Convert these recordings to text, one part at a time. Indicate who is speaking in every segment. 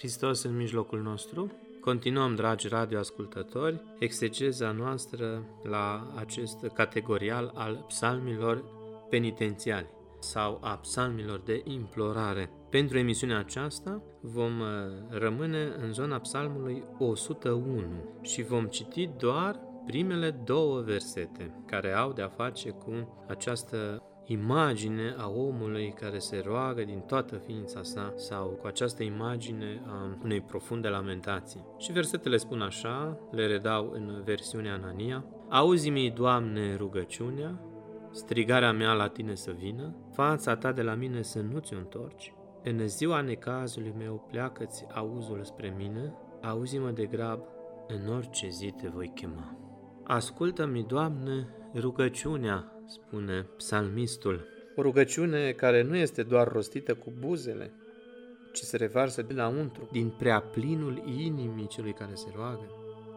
Speaker 1: Hristos în mijlocul nostru. Continuăm, dragi radioascultători, exegeza noastră la acest categorial al psalmilor penitențiali sau a psalmilor de implorare. Pentru emisiunea aceasta vom uh, rămâne în zona psalmului 101 și vom citi doar primele două versete care au de a face cu această imagine a omului care se roagă din toată ființa sa sau cu această imagine a unei profunde lamentații. Și versetele spun așa, le redau în versiunea Anania, Auzi-mi, Doamne, rugăciunea, strigarea mea la Tine să vină, fața Ta de la mine să nu ți-o întorci, în ziua necazului meu pleacă-ți auzul spre mine, auzi-mă de grab, în orice zi te voi chema. Ascultă-mi, Doamne, rugăciunea, spune psalmistul. O rugăciune care nu este doar rostită cu buzele, ci se revarsă de la untru, din prea plinul inimii celui care se roagă.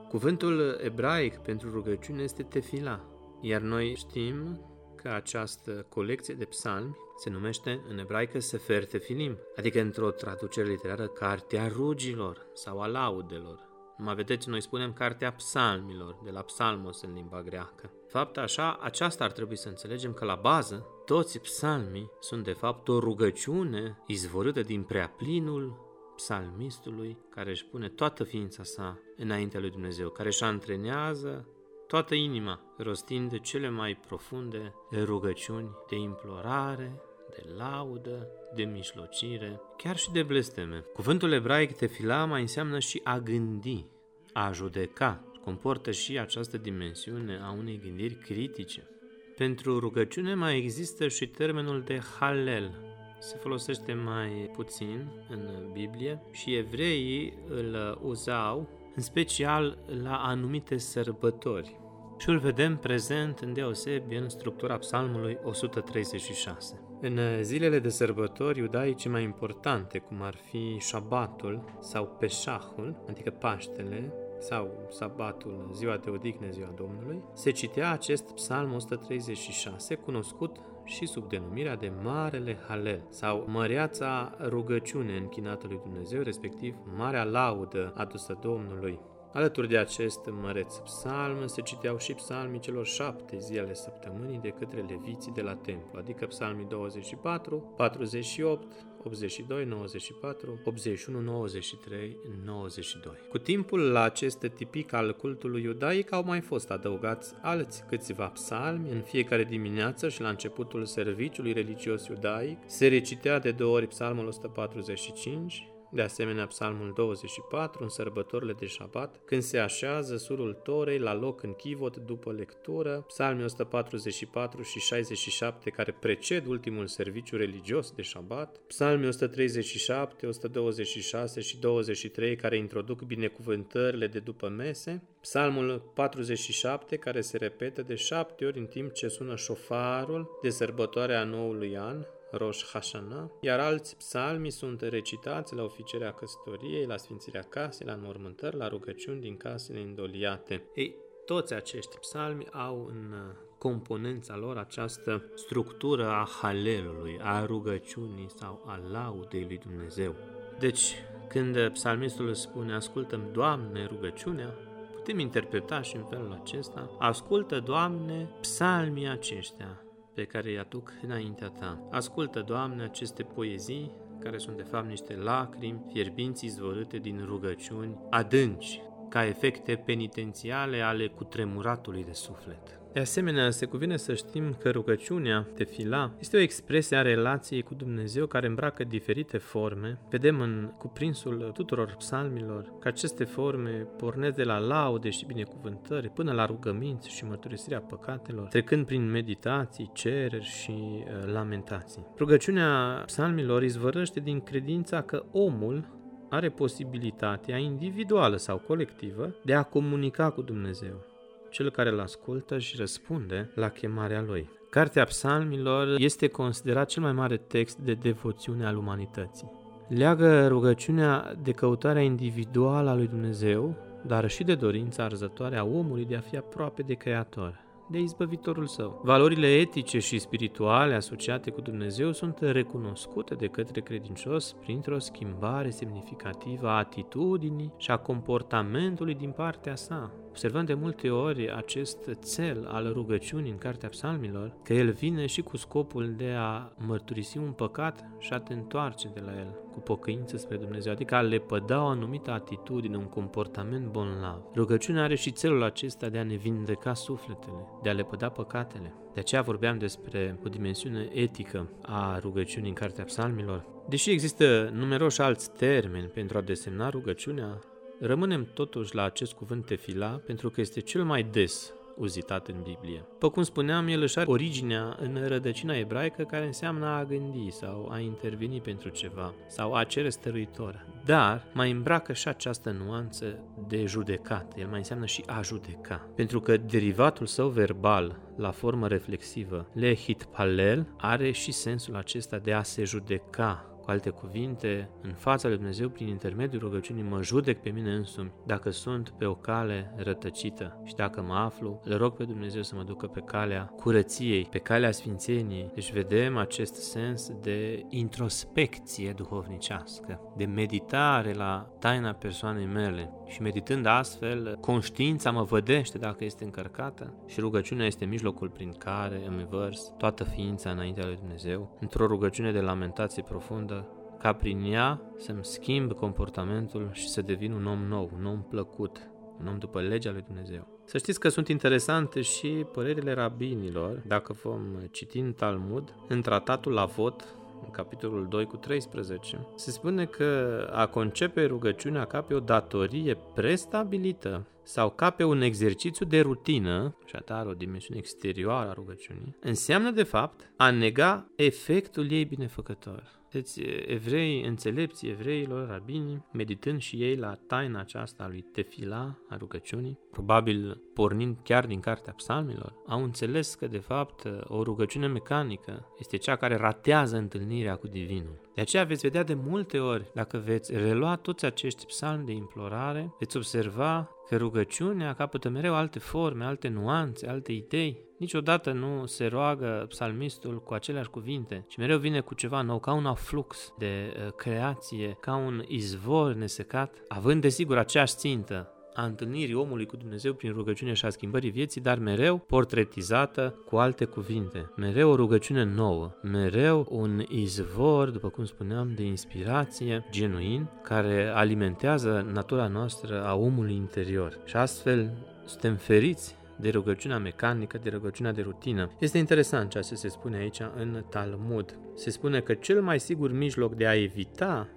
Speaker 1: Cuvântul ebraic pentru rugăciune este tefila, iar noi știm că această colecție de psalmi se numește în ebraică Sefer Tefilim, adică într-o traducere literară Cartea Rugilor sau a Laudelor. Mă vedeți, noi spunem Cartea Psalmilor, de la psalmos în limba greacă. Fapt așa, aceasta ar trebui să înțelegem că la bază, toți psalmii sunt de fapt o rugăciune izvorâtă din preaplinul psalmistului care își pune toată ființa sa înaintea lui Dumnezeu, care își antrenează toată inima, rostind cele mai profunde rugăciuni de implorare, de laudă, de mijlocire, chiar și de blesteme. Cuvântul ebraic tefila mai înseamnă și a gândi, a judeca, comportă și această dimensiune a unei gândiri critice. Pentru rugăciune mai există și termenul de halel. Se folosește mai puțin în Biblie și evreii îl uzau în special la anumite sărbători. Și îl vedem prezent în deosebi în structura psalmului 136. În zilele de sărbători iudaice mai importante, cum ar fi șabatul sau peșahul, adică Paștele, sau sabatul, ziua de odihnă, ziua Domnului, se citea acest psalm 136, cunoscut și sub denumirea de Marele Halel sau Măreața rugăciune închinată lui Dumnezeu, respectiv Marea laudă adusă Domnului. Alături de acest măreț psalm se citeau și psalmii celor șapte zile săptămânii de către leviții de la templu, adică psalmii 24, 48, 82, 94, 81, 93, 92. Cu timpul la acest tipic al cultului iudaic au mai fost adăugați alți câțiva psalmi în fiecare dimineață și la începutul serviciului religios iudaic se recitea de două ori psalmul 145, de asemenea, psalmul 24, în sărbătorile de șabat, când se așează surul Torei la loc în chivot după lectură, psalmii 144 și 67 care preced ultimul serviciu religios de șabat, psalmii 137, 126 și 23 care introduc binecuvântările de după mese, psalmul 47 care se repetă de șapte ori în timp ce sună șofarul de sărbătoarea noului an, Rosh Hashanah, iar alți psalmi sunt recitați la oficierea căsătoriei, la sfințirea casei, la înmormântări, la rugăciuni din casele indoliate. Ei, toți acești psalmi au în componența lor această structură a halelului, a rugăciunii sau a laudei lui Dumnezeu. Deci, când psalmistul spune, ascultăm, Doamne, rugăciunea, putem interpreta și în felul acesta, ascultă, Doamne, psalmii aceștia, pe care îi aduc înaintea ta. Ascultă, Doamne, aceste poezii, care sunt de fapt niște lacrimi fierbinți izvorâte din rugăciuni adânci, ca efecte penitențiale ale cutremuratului de suflet. De asemenea, se cuvine să știm că rugăciunea, tefila, este o expresie a relației cu Dumnezeu care îmbracă diferite forme. Vedem în cuprinsul tuturor psalmilor că aceste forme pornesc de la laude și binecuvântări până la rugăminți și mărturisirea păcatelor, trecând prin meditații, cereri și uh, lamentații. Rugăciunea psalmilor izvărăște din credința că omul are posibilitatea individuală sau colectivă de a comunica cu Dumnezeu cel care îl ascultă și răspunde la chemarea lui. Cartea Psalmilor este considerat cel mai mare text de devoțiune al umanității. Leagă rugăciunea de căutarea individuală a lui Dumnezeu, dar și de dorința arzătoare a omului de a fi aproape de Creator de izbăvitorul său. Valorile etice și spirituale asociate cu Dumnezeu sunt recunoscute de către credincios printr-o schimbare semnificativă a atitudinii și a comportamentului din partea sa. Observăm de multe ori acest cel al rugăciunii în Cartea Psalmilor, că el vine și cu scopul de a mărturisi un păcat și a te întoarce de la el cu pocăință spre Dumnezeu, adică a lepăda o anumită atitudine, un comportament bonlav. Rugăciunea are și celul acesta de a ne vindeca sufletele, de a lepăda păcatele. De aceea vorbeam despre o dimensiune etică a rugăciunii în Cartea Psalmilor. Deși există numeroși alți termeni pentru a desemna rugăciunea, rămânem totuși la acest cuvânt tefila pentru că este cel mai des uzitat în Biblie. După cum spuneam, el își are originea în rădăcina ebraică care înseamnă a gândi sau a interveni pentru ceva sau a cere stăruitor. Dar mai îmbracă și această nuanță de judecat. El mai înseamnă și a judeca. Pentru că derivatul său verbal la formă reflexivă, lehit palel, are și sensul acesta de a se judeca cu alte cuvinte, în fața lui Dumnezeu, prin intermediul rugăciunii, mă judec pe mine însumi dacă sunt pe o cale rătăcită. Și dacă mă aflu, îl rog pe Dumnezeu să mă ducă pe calea curăției, pe calea sfințeniei. Deci vedem acest sens de introspecție duhovnicească, de meditare la taina persoanei mele. Și meditând astfel, conștiința mă vădește dacă este încărcată și rugăciunea este mijlocul prin care îmi vărs toată ființa înaintea lui Dumnezeu, într-o rugăciune de lamentație profundă ca prin ea să-mi schimb comportamentul și să devin un om nou, un om plăcut, un om după legea lui Dumnezeu. Să știți că sunt interesante și părerile rabinilor, dacă vom citi în Talmud, în tratatul la vot, în capitolul 2 cu 13, se spune că a concepe rugăciunea ca pe o datorie prestabilită sau ca pe un exercițiu de rutină, și atare o dimensiune exterioară a rugăciunii, înseamnă de fapt a nega efectul ei binefăcător. Deci, evrei, înțelepții evreilor, rabinii, meditând și ei la taina aceasta a lui Tefila, a rugăciunii, probabil pornind chiar din cartea psalmilor, au înțeles că, de fapt, o rugăciune mecanică este cea care ratează întâlnirea cu Divinul. De aceea veți vedea de multe ori, dacă veți relua toți acești psalmi de implorare, veți observa că rugăciunea capătă mereu alte forme, alte nuanțe, alte idei. Niciodată nu se roagă psalmistul cu aceleași cuvinte, ci mereu vine cu ceva nou, ca un aflux de uh, creație, ca un izvor nesecat, având desigur aceeași țintă, a întâlnirii omului cu Dumnezeu prin rugăciune și a schimbării vieții, dar mereu portretizată cu alte cuvinte. Mereu o rugăciune nouă, mereu un izvor, după cum spuneam, de inspirație genuin, care alimentează natura noastră a omului interior. Și astfel suntem feriți de rugăciunea mecanică, de rugăciunea de rutină. Este interesant ceea ce se spune aici în Talmud. Se spune că cel mai sigur mijloc de a evita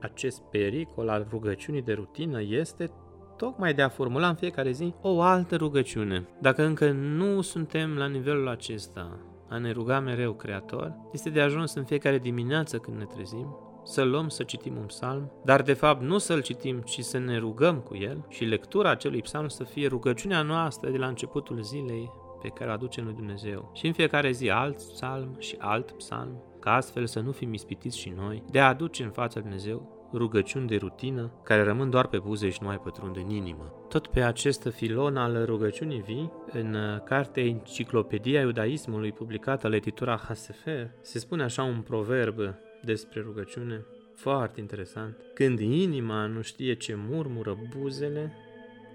Speaker 1: acest pericol al rugăciunii de rutină este tocmai de a formula în fiecare zi o altă rugăciune. Dacă încă nu suntem la nivelul acesta, a ne ruga mereu Creator, este de ajuns în fiecare dimineață când ne trezim, să luăm să citim un psalm, dar de fapt nu să-l citim, ci să ne rugăm cu el și lectura acelui psalm să fie rugăciunea noastră de la începutul zilei pe care o aducem lui Dumnezeu. Și în fiecare zi alt psalm și alt psalm, ca astfel să nu fim ispitiți și noi de a aduce în fața lui Dumnezeu rugăciuni de rutină care rămân doar pe buze și nu mai pătrund în inimă. Tot pe acest filon al rugăciunii vii, în cartea Enciclopedia Iudaismului publicată la editura Hasefer, se spune așa un proverb despre rugăciune foarte interesant. Când inima nu știe ce murmură buzele,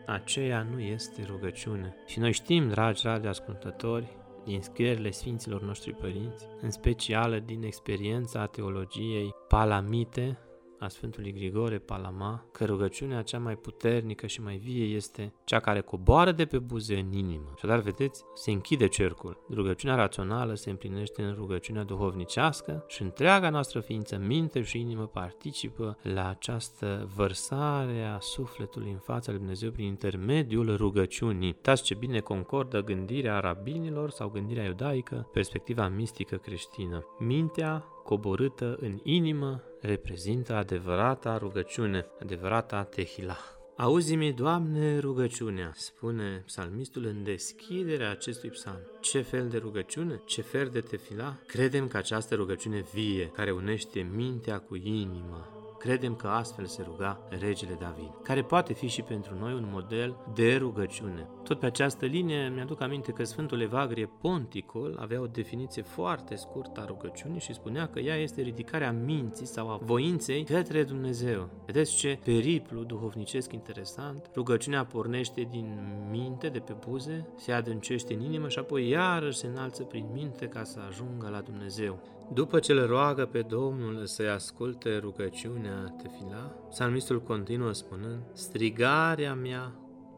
Speaker 1: aceea nu este rugăciune. Și noi știm, dragi radioascultători, din scrierile Sfinților noștri părinți, în special din experiența teologiei palamite, a Sfântului Grigore Palama că rugăciunea cea mai puternică și mai vie este cea care coboară de pe buze în inimă. Și dar vedeți, se închide cercul. Rugăciunea rațională se împlinește în rugăciunea duhovnicească și întreaga noastră ființă, minte și inimă participă la această vărsare a sufletului în fața lui Dumnezeu prin intermediul rugăciunii. Uitați ce bine concordă gândirea rabinilor sau gândirea iudaică, perspectiva mistică creștină. Mintea coborâtă în inimă reprezintă adevărata rugăciune, adevărata tehila. Auzi-mi, Doamne, rugăciunea, spune psalmistul în deschiderea acestui psalm. Ce fel de rugăciune? Ce fel de tefila? Credem că această rugăciune vie, care unește mintea cu inima, Credem că astfel se ruga regele David, care poate fi și pentru noi un model de rugăciune. Tot pe această linie mi-aduc aminte că Sfântul Evagrie Ponticol avea o definiție foarte scurtă a rugăciunii și spunea că ea este ridicarea minții sau a voinței către Dumnezeu. Vedeți ce periplu duhovnicesc interesant? Rugăciunea pornește din minte, de pe buze, se adâncește în inimă și apoi iarăși se înalță prin minte ca să ajungă la Dumnezeu. După ce îl roagă pe Domnul să-i asculte rugăciunea tefila, psalmistul continuă spunând, strigarea mea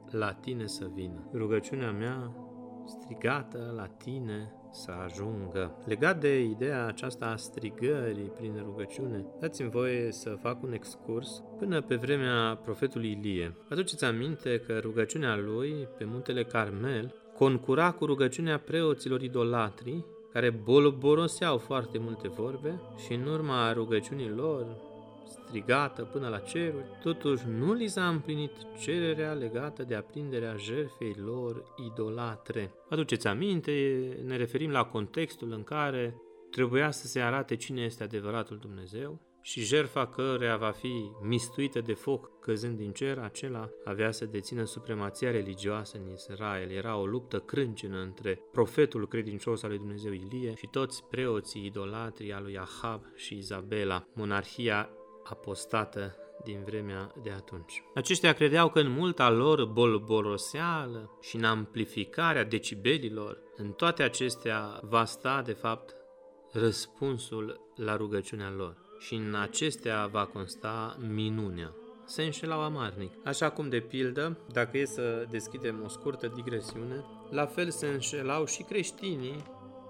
Speaker 1: la tine să vină. Rugăciunea mea strigată la tine să ajungă. Legat de ideea aceasta a strigării prin rugăciune, dați-mi voie să fac un excurs până pe vremea profetului Ilie. Aduceți aminte că rugăciunea lui pe muntele Carmel concura cu rugăciunea preoților idolatrii care bolboroseau foarte multe vorbe și în urma rugăciunii lor, strigată până la ceruri, totuși nu li s-a împlinit cererea legată de aprinderea jertfei lor idolatre. Aduceți aminte, ne referim la contextul în care trebuia să se arate cine este adevăratul Dumnezeu și jerfa căreia va fi mistuită de foc căzând din cer, acela avea să dețină supremația religioasă în Israel. Era o luptă crâncenă între profetul credincios al lui Dumnezeu Ilie și toți preoții idolatrii al lui Ahab și Izabela, monarhia apostată din vremea de atunci. Aceștia credeau că în multa lor bolboroseală și în amplificarea decibelilor, în toate acestea va sta, de fapt, răspunsul la rugăciunea lor și în acestea va consta minunea. Se înșelau amarnic. Așa cum, de pildă, dacă e să deschidem o scurtă digresiune, la fel se înșelau și creștinii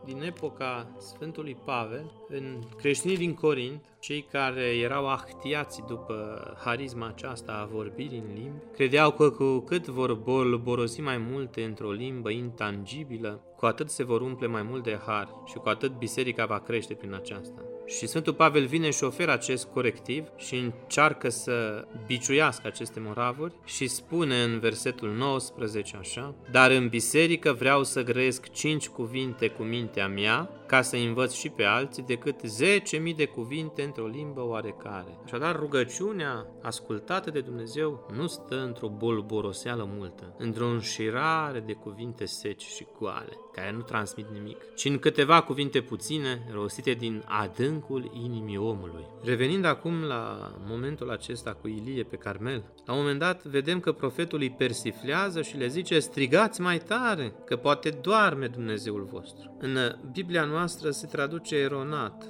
Speaker 1: din epoca Sfântului Pavel, în creștinii din Corint, cei care erau ahtiați după harisma aceasta a vorbirii în limbi, credeau că cu cât vor borosi mai multe într-o limbă intangibilă, cu atât se vor umple mai mult de har și cu atât biserica va crește prin aceasta. Și Sfântul Pavel vine și oferă acest corectiv și încearcă să biciuiască aceste moravuri și spune în versetul 19 așa, Dar în biserică vreau să grăiesc cinci cuvinte cu mintea mea, ca să învăț și pe alții, decât 10.000 de cuvinte într-o limbă oarecare. Așadar, rugăciunea ascultată de Dumnezeu nu stă într-o bolboroseală multă, într-o înșirare de cuvinte seci și goale, care nu transmit nimic, ci în câteva cuvinte puține, rostite din adâncul inimii omului. Revenind acum la momentul acesta cu Ilie pe Carmel, la un moment dat vedem că profetul îi persiflează și le zice strigați mai tare, că poate doarme Dumnezeul vostru. În Biblia noastră se traduce eronat,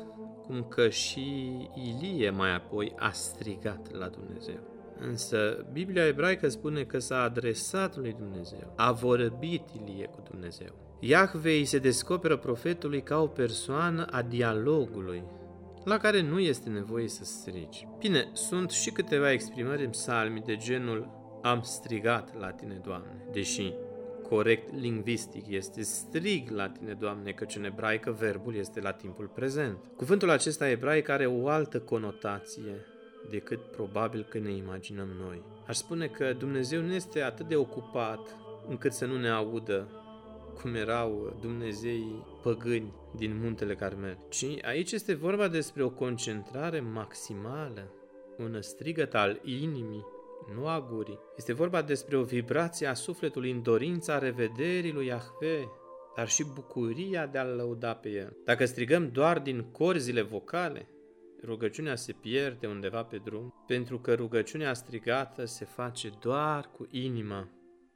Speaker 1: cum că și Ilie mai apoi a strigat la Dumnezeu. Însă Biblia ebraică spune că s-a adresat lui Dumnezeu, a vorbit Ilie cu Dumnezeu. Iahve îi se descoperă profetului ca o persoană a dialogului, la care nu este nevoie să strigi. Bine, sunt și câteva exprimări în psalmi de genul am strigat la tine, Doamne, deși corect lingvistic este strig la tine, Doamne, căci în ebraică verbul este la timpul prezent. Cuvântul acesta ebraic are o altă conotație decât probabil că ne imaginăm noi. Aș spune că Dumnezeu nu este atât de ocupat încât să nu ne audă cum erau Dumnezeii păgâni din muntele Carmel, ci aici este vorba despre o concentrare maximală, un strigăt al inimii, nu a gurii. Este vorba despre o vibrație a sufletului în dorința revederii lui Yahweh, dar și bucuria de a-L lăuda pe El. Dacă strigăm doar din corzile vocale, rugăciunea se pierde undeva pe drum, pentru că rugăciunea strigată se face doar cu inima.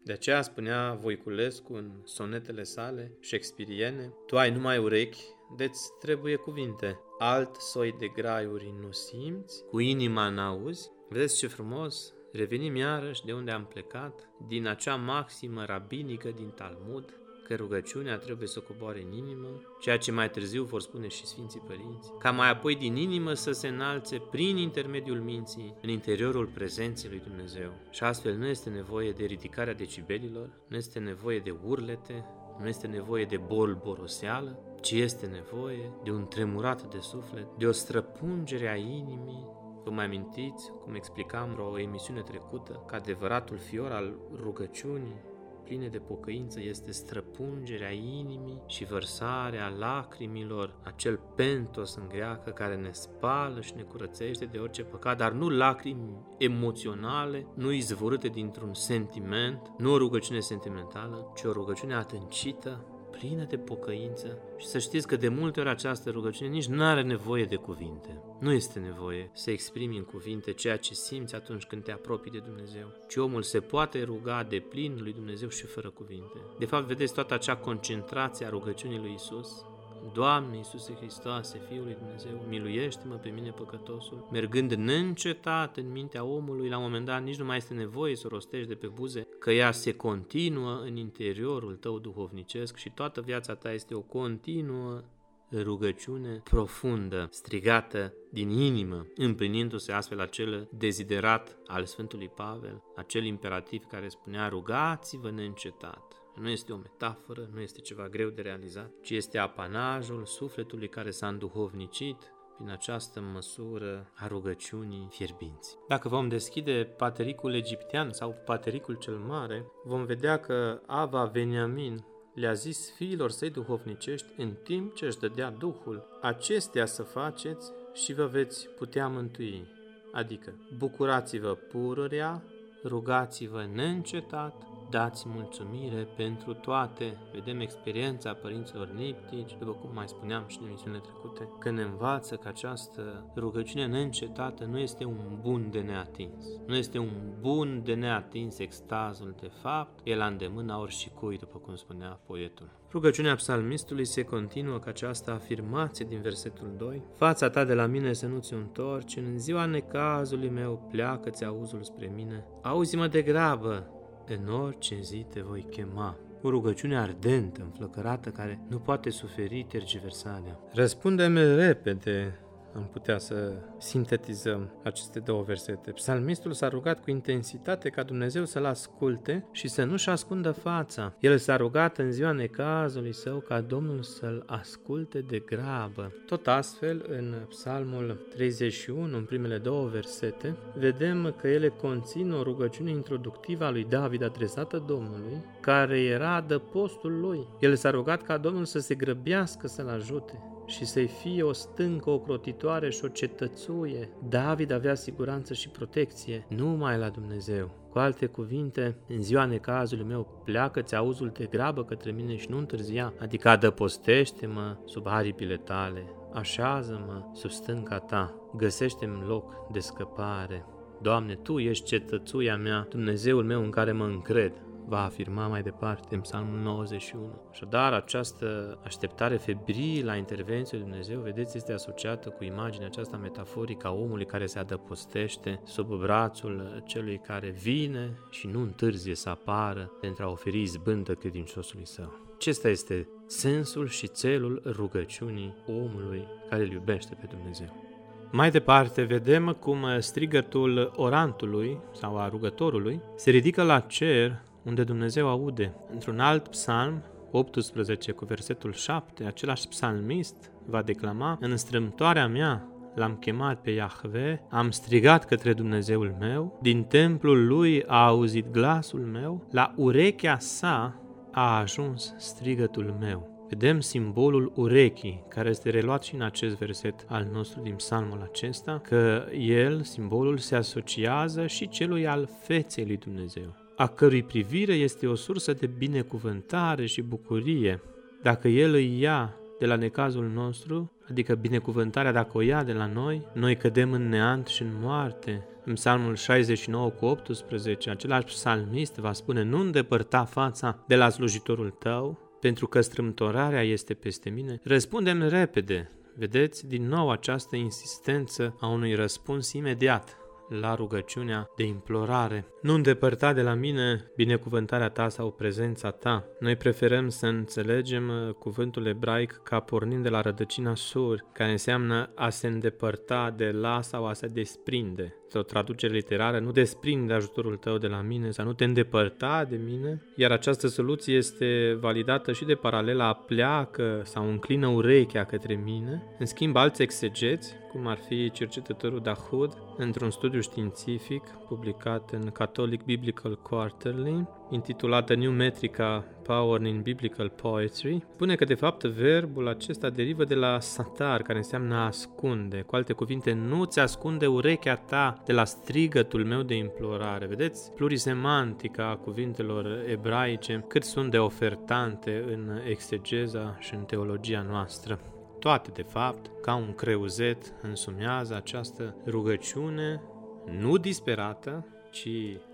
Speaker 1: De aceea spunea Voiculescu în sonetele sale shakespeariene, Tu ai numai urechi, deci trebuie cuvinte. Alt soi de graiuri nu simți, cu inima n-auzi. Vedeți ce frumos? Revenim iarăși de unde am plecat, din acea maximă rabinică din Talmud, că rugăciunea trebuie să coboare în inimă, ceea ce mai târziu vor spune și Sfinții Părinți, ca mai apoi din inimă să se înalțe prin intermediul minții în interiorul prezenței lui Dumnezeu. Și astfel nu este nevoie de ridicarea decibelilor, nu este nevoie de urlete, nu este nevoie de bol boroseală, ci este nevoie de un tremurat de suflet, de o străpungere a inimii. Vă mai amintiți cum explicam o emisiune trecută că adevăratul fior al rugăciunii pline de pocăință este străpungerea inimii și vărsarea lacrimilor, acel pentos în greacă care ne spală și ne curățește de orice păcat, dar nu lacrimi emoționale, nu izvorâte dintr-un sentiment, nu o rugăciune sentimentală, ci o rugăciune atâncită, plină de pocăință și să știți că de multe ori această rugăciune nici nu are nevoie de cuvinte. Nu este nevoie să exprimi în cuvinte ceea ce simți atunci când te apropii de Dumnezeu, ci omul se poate ruga de plin lui Dumnezeu și fără cuvinte. De fapt, vedeți toată acea concentrație a rugăciunii lui Isus Doamne Iisuse Hristoase, Fiul lui Dumnezeu, miluiește-mă pe mine păcătosul, mergând neîncetat în mintea omului, la un moment dat nici nu mai este nevoie să o rostești de pe buze, că ea se continuă în interiorul tău duhovnicesc și toată viața ta este o continuă rugăciune profundă, strigată din inimă, împlinindu-se astfel acel deziderat al Sfântului Pavel, acel imperativ care spunea rugați-vă neîncetat. Nu este o metaforă, nu este ceva greu de realizat, ci este apanajul sufletului care s-a înduhovnicit prin această măsură a rugăciunii fierbinți. Dacă vom deschide patericul egiptean sau patericul cel mare, vom vedea că Ava Veniamin le-a zis fiilor săi duhovnicești în timp ce își dădea Duhul, acestea să faceți și vă veți putea mântui. Adică, bucurați-vă pururea, rugați-vă neîncetat, dați mulțumire pentru toate. Vedem experiența părinților niptici, după cum mai spuneam și în emisiunile trecute, că ne învață că această rugăciune neîncetată nu este un bun de neatins. Nu este un bun de neatins extazul de fapt, e la îndemâna oricui, după cum spunea poetul. Rugăciunea psalmistului se continuă ca această afirmație din versetul 2. Fața ta de la mine să nu ți întorci, în ziua necazului meu pleacă-ți auzul spre mine. Auzi-mă de grabă, în orice zi te voi chema. O rugăciune ardentă, înflăcărată, care nu poate suferi tergiversarea. Răspunde-mi repede, am putea să sintetizăm aceste două versete. Psalmistul s-a rugat cu intensitate ca Dumnezeu să-l asculte și să nu-și ascundă fața. El s-a rugat în ziua necazului său ca Domnul să-l asculte de grabă. Tot astfel, în Psalmul 31, în primele două versete, vedem că ele conțin o rugăciune introductivă a lui David adresată Domnului, care era de postul lui. El s-a rugat ca Domnul să se grăbească să-l ajute și să-i fie o stâncă ocrotitoare și o cetățuie. David avea siguranță și protecție numai la Dumnezeu. Cu alte cuvinte, în ziua necazului meu, pleacă-ți auzul de grabă către mine și nu întârzia, adică adăpostește-mă sub aripile tale, așează-mă sub stânca ta, găsește-mi loc de scăpare. Doamne, Tu ești cetățuia mea, Dumnezeul meu în care mă încred va afirma mai departe în Psalmul 91. Așadar, această așteptare febrilă la intervenția lui Dumnezeu, vedeți, este asociată cu imaginea aceasta metaforică a omului care se adăpostește sub brațul celui care vine și nu întârzie să apară pentru a oferi izbândă credinciosului său. Acesta este sensul și țelul rugăciunii omului care îl iubește pe Dumnezeu. Mai departe, vedem cum strigătul orantului sau a rugătorului se ridică la cer unde Dumnezeu aude. Într-un alt psalm, 18 cu versetul 7, același psalmist va declama În strâmtoarea mea l-am chemat pe Iahve, am strigat către Dumnezeul meu, din templul lui a auzit glasul meu, la urechea sa a ajuns strigătul meu. Vedem simbolul urechii, care este reluat și în acest verset al nostru din psalmul acesta, că el, simbolul, se asociază și celui al feței lui Dumnezeu a cărui privire este o sursă de binecuvântare și bucurie. Dacă El îi ia de la necazul nostru, adică binecuvântarea dacă o ia de la noi, noi cădem în neant și în moarte. În psalmul 69 cu 18, același psalmist va spune, nu îndepărta fața de la slujitorul tău, pentru că strâmtorarea este peste mine, răspundem repede. Vedeți din nou această insistență a unui răspuns imediat la rugăciunea de implorare. Nu îndepărta de la mine binecuvântarea ta sau prezența ta. Noi preferăm să înțelegem uh, cuvântul ebraic ca pornind de la rădăcina sur, care înseamnă a se îndepărta de la sau a se desprinde sau traducere literară, nu desprinde ajutorul tău de la mine sau nu te îndepărta de mine, iar această soluție este validată și de paralela pleacă sau înclină urechea către mine. În schimb, alți exegeți, cum ar fi cercetătorul Dahud, într-un studiu științific publicat în Catholic Biblical Quarterly, intitulată New Metrica Power in Biblical Poetry, spune că de fapt verbul acesta derivă de la satar, care înseamnă a ascunde. Cu alte cuvinte, nu ți ascunde urechea ta de la strigătul meu de implorare. Vedeți plurisemantica cuvintelor ebraice, cât sunt de ofertante în exegeza și în teologia noastră. Toate, de fapt, ca un creuzet, însumează această rugăciune nu disperată, ci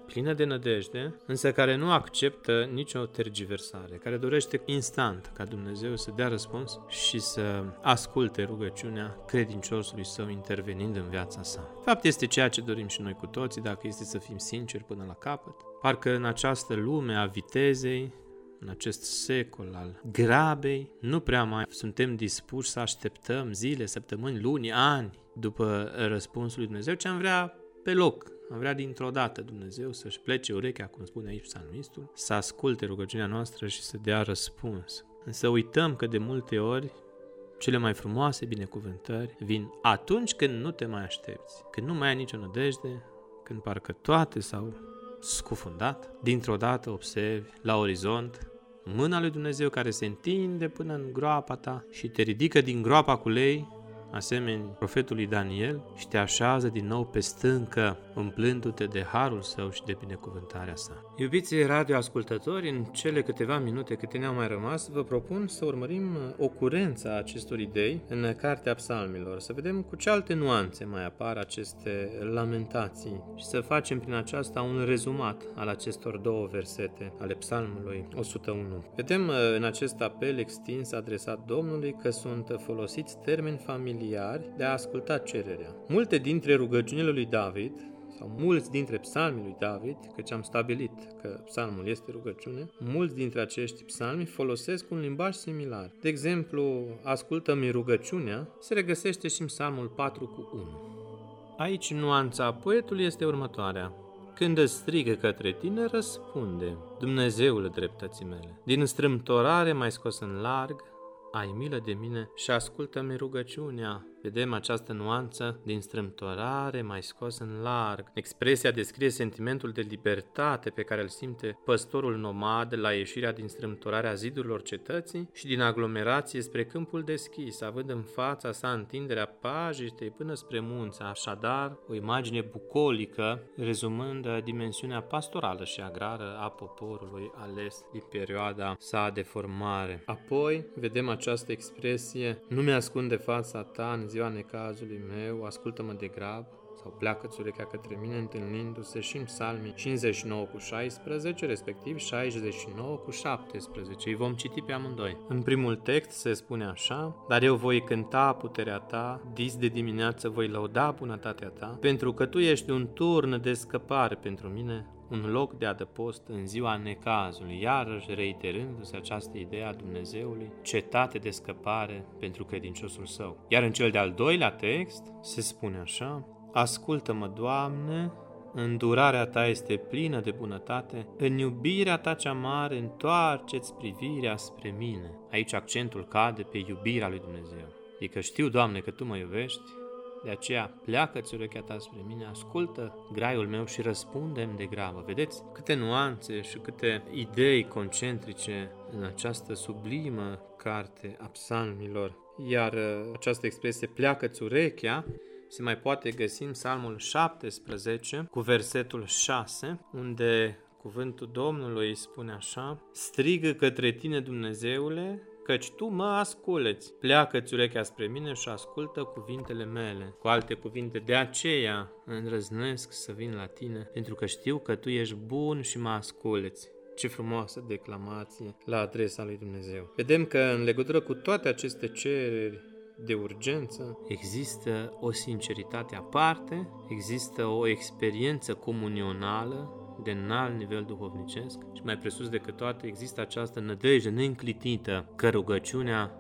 Speaker 1: plină de nădejde, însă care nu acceptă nicio tergiversare, care dorește instant ca Dumnezeu să dea răspuns și să asculte rugăciunea credinciosului său intervenind în viața sa. Fapt este ceea ce dorim și noi cu toții, dacă este să fim sinceri până la capăt. Parcă în această lume a vitezei, în acest secol al grabei, nu prea mai suntem dispuși să așteptăm zile, săptămâni, luni, ani după răspunsul lui Dumnezeu, ce am vrea pe loc, am vrea dintr-o dată Dumnezeu să-și plece urechea, cum spune aici psalmistul, să asculte rugăciunea noastră și să dea răspuns. Însă uităm că de multe ori cele mai frumoase binecuvântări vin atunci când nu te mai aștepți, când nu mai ai nicio nădejde, când parcă toate s-au scufundat. Dintr-o dată observi la orizont mâna lui Dumnezeu care se întinde până în groapa ta și te ridică din groapa cu lei asemeni profetului Daniel, și te așează din nou pe stâncă, umplându-te de harul său și de binecuvântarea sa. Iubiții radioascultători, în cele câteva minute câte ne-au mai rămas, vă propun să urmărim ocurența acestor idei în Cartea Psalmilor, să vedem cu ce alte nuanțe mai apar aceste lamentații și să facem prin aceasta un rezumat al acestor două versete ale Psalmului 101. Vedem uh, în acest apel extins adresat Domnului că sunt folosiți termeni familiari familiari de a asculta cererea. Multe dintre rugăciunile lui David, sau mulți dintre psalmii lui David, căci am stabilit că psalmul este rugăciune, mulți dintre acești psalmi folosesc un limbaj similar. De exemplu, ascultă-mi rugăciunea, se regăsește și în psalmul 4 cu 1. Aici nuanța poetului este următoarea. Când îți strigă către tine, răspunde, Dumnezeul dreptății mele. Din strâmtorare mai scos în larg, ai milă de mine și ascultă-mi rugăciunea. Vedem această nuanță din strâmtorare mai scos în larg. Expresia descrie sentimentul de libertate pe care îl simte păstorul nomad la ieșirea din strâmtorarea zidurilor cetății și din aglomerație spre câmpul deschis, având în fața sa întinderea pajitei până spre munță, așadar o imagine bucolică, rezumând dimensiunea pastorală și agrară a poporului ales din perioada sa de formare. Apoi vedem această expresie, nu mi-ascunde fața ta în ziua necazului meu, ascultă-mă de grab, sau pleacă-ți țurechea către mine, întâlnindu-se și în psalmii 59 cu 16, respectiv 69 cu 17. Îi vom citi pe amândoi. În primul text se spune așa, Dar eu voi cânta puterea ta, dis de dimineață voi lăuda bunătatea ta, pentru că tu ești un turn de scăpare pentru mine, un loc de adăpost în ziua necazului, iarăși reiterându-se această idee a Dumnezeului, cetate de scăpare pentru credinciosul său. Iar în cel de-al doilea text se spune așa, Ascultă-mă, Doamne, îndurarea Ta este plină de bunătate, în iubirea Ta cea mare întoarceți privirea spre mine. Aici accentul cade pe iubirea lui Dumnezeu. Adică știu, Doamne, că Tu mă iubești, de aceea, pleacă-ți urechea ta spre mine, ascultă graiul meu și răspundem de grabă. Vedeți câte nuanțe și câte idei concentrice în această sublimă carte a psalmilor. Iar uh, această expresie, pleacă-ți urechea, se mai poate găsi în psalmul 17 cu versetul 6, unde cuvântul Domnului spune așa, strigă către tine Dumnezeule, căci tu mă asculți. Pleacă-ți urechea spre mine și ascultă cuvintele mele. Cu alte cuvinte, de aceea îndrăznesc să vin la tine, pentru că știu că tu ești bun și mă asculți. Ce frumoasă declamație la adresa lui Dumnezeu. Vedem că în legătură cu toate aceste cereri de urgență, există o sinceritate aparte, există o experiență comunională de înalt nivel duhovnicesc și mai presus decât toate există această nădejde neînclitită că rugăciunea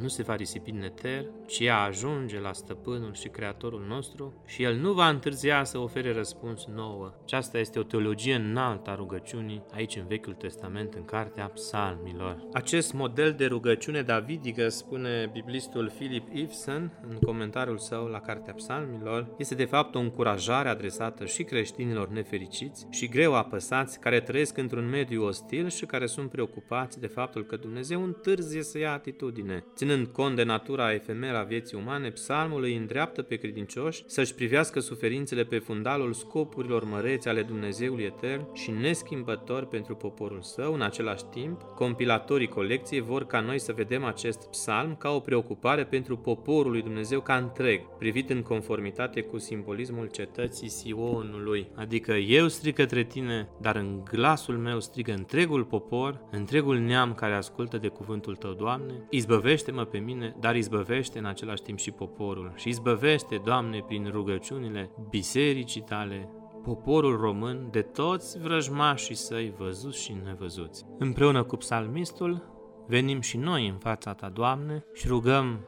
Speaker 1: nu se va risipi în eter, ci ea ajunge la stăpânul și creatorul nostru și el nu va întârzia să ofere răspuns nouă. Aceasta este o teologie înaltă a rugăciunii aici în Vechiul Testament, în Cartea Psalmilor. Acest model de rugăciune davidică, spune biblistul Philip Ibsen în comentariul său la Cartea Psalmilor, este de fapt o încurajare adresată și creștinilor nefericiți și greu apăsați care trăiesc într-un mediu ostil și care sunt preocupați de faptul că Dumnezeu întârzie să ia atitudine. Ținând cont de natura efemeră a vieții umane, psalmul îi îndreaptă pe credincioși să-și privească suferințele pe fundalul scopurilor măreți ale Dumnezeului etern și neschimbător pentru poporul său. În același timp, compilatorii colecției vor ca noi să vedem acest psalm ca o preocupare pentru poporul lui Dumnezeu ca întreg, privit în conformitate cu simbolismul cetății Sionului. Adică eu strig către tine, dar în glasul meu strigă întregul popor, întregul neam care ascultă de cuvântul tău, Doamne, izbăvește-mă pe mine, dar izbăvește în același timp și poporul. Și izbăvește, Doamne, prin rugăciunile bisericii tale, poporul român de toți vrăjmașii săi văzuți și nevăzuți. Împreună cu psalmistul, venim și noi în fața ta, Doamne, și rugăm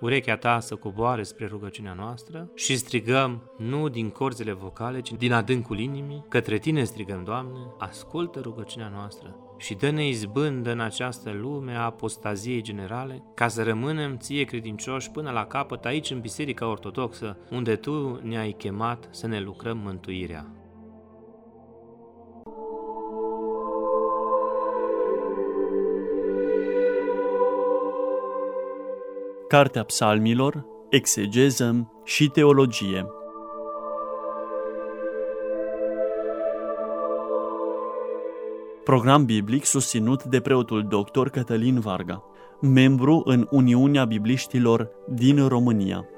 Speaker 1: urechea ta să coboare spre rugăciunea noastră și strigăm nu din corzile vocale, ci din adâncul inimii, către tine strigăm, Doamne, ascultă rugăciunea noastră și dă-ne izbândă în această lume a apostaziei generale, ca să rămânem ție credincioși până la capăt aici în Biserica Ortodoxă, unde Tu ne-ai chemat să ne lucrăm mântuirea.
Speaker 2: Cartea Psalmilor, Exegeză și Teologie Program biblic susținut de preotul dr. Cătălin Varga, membru în Uniunea Bibliștilor din România.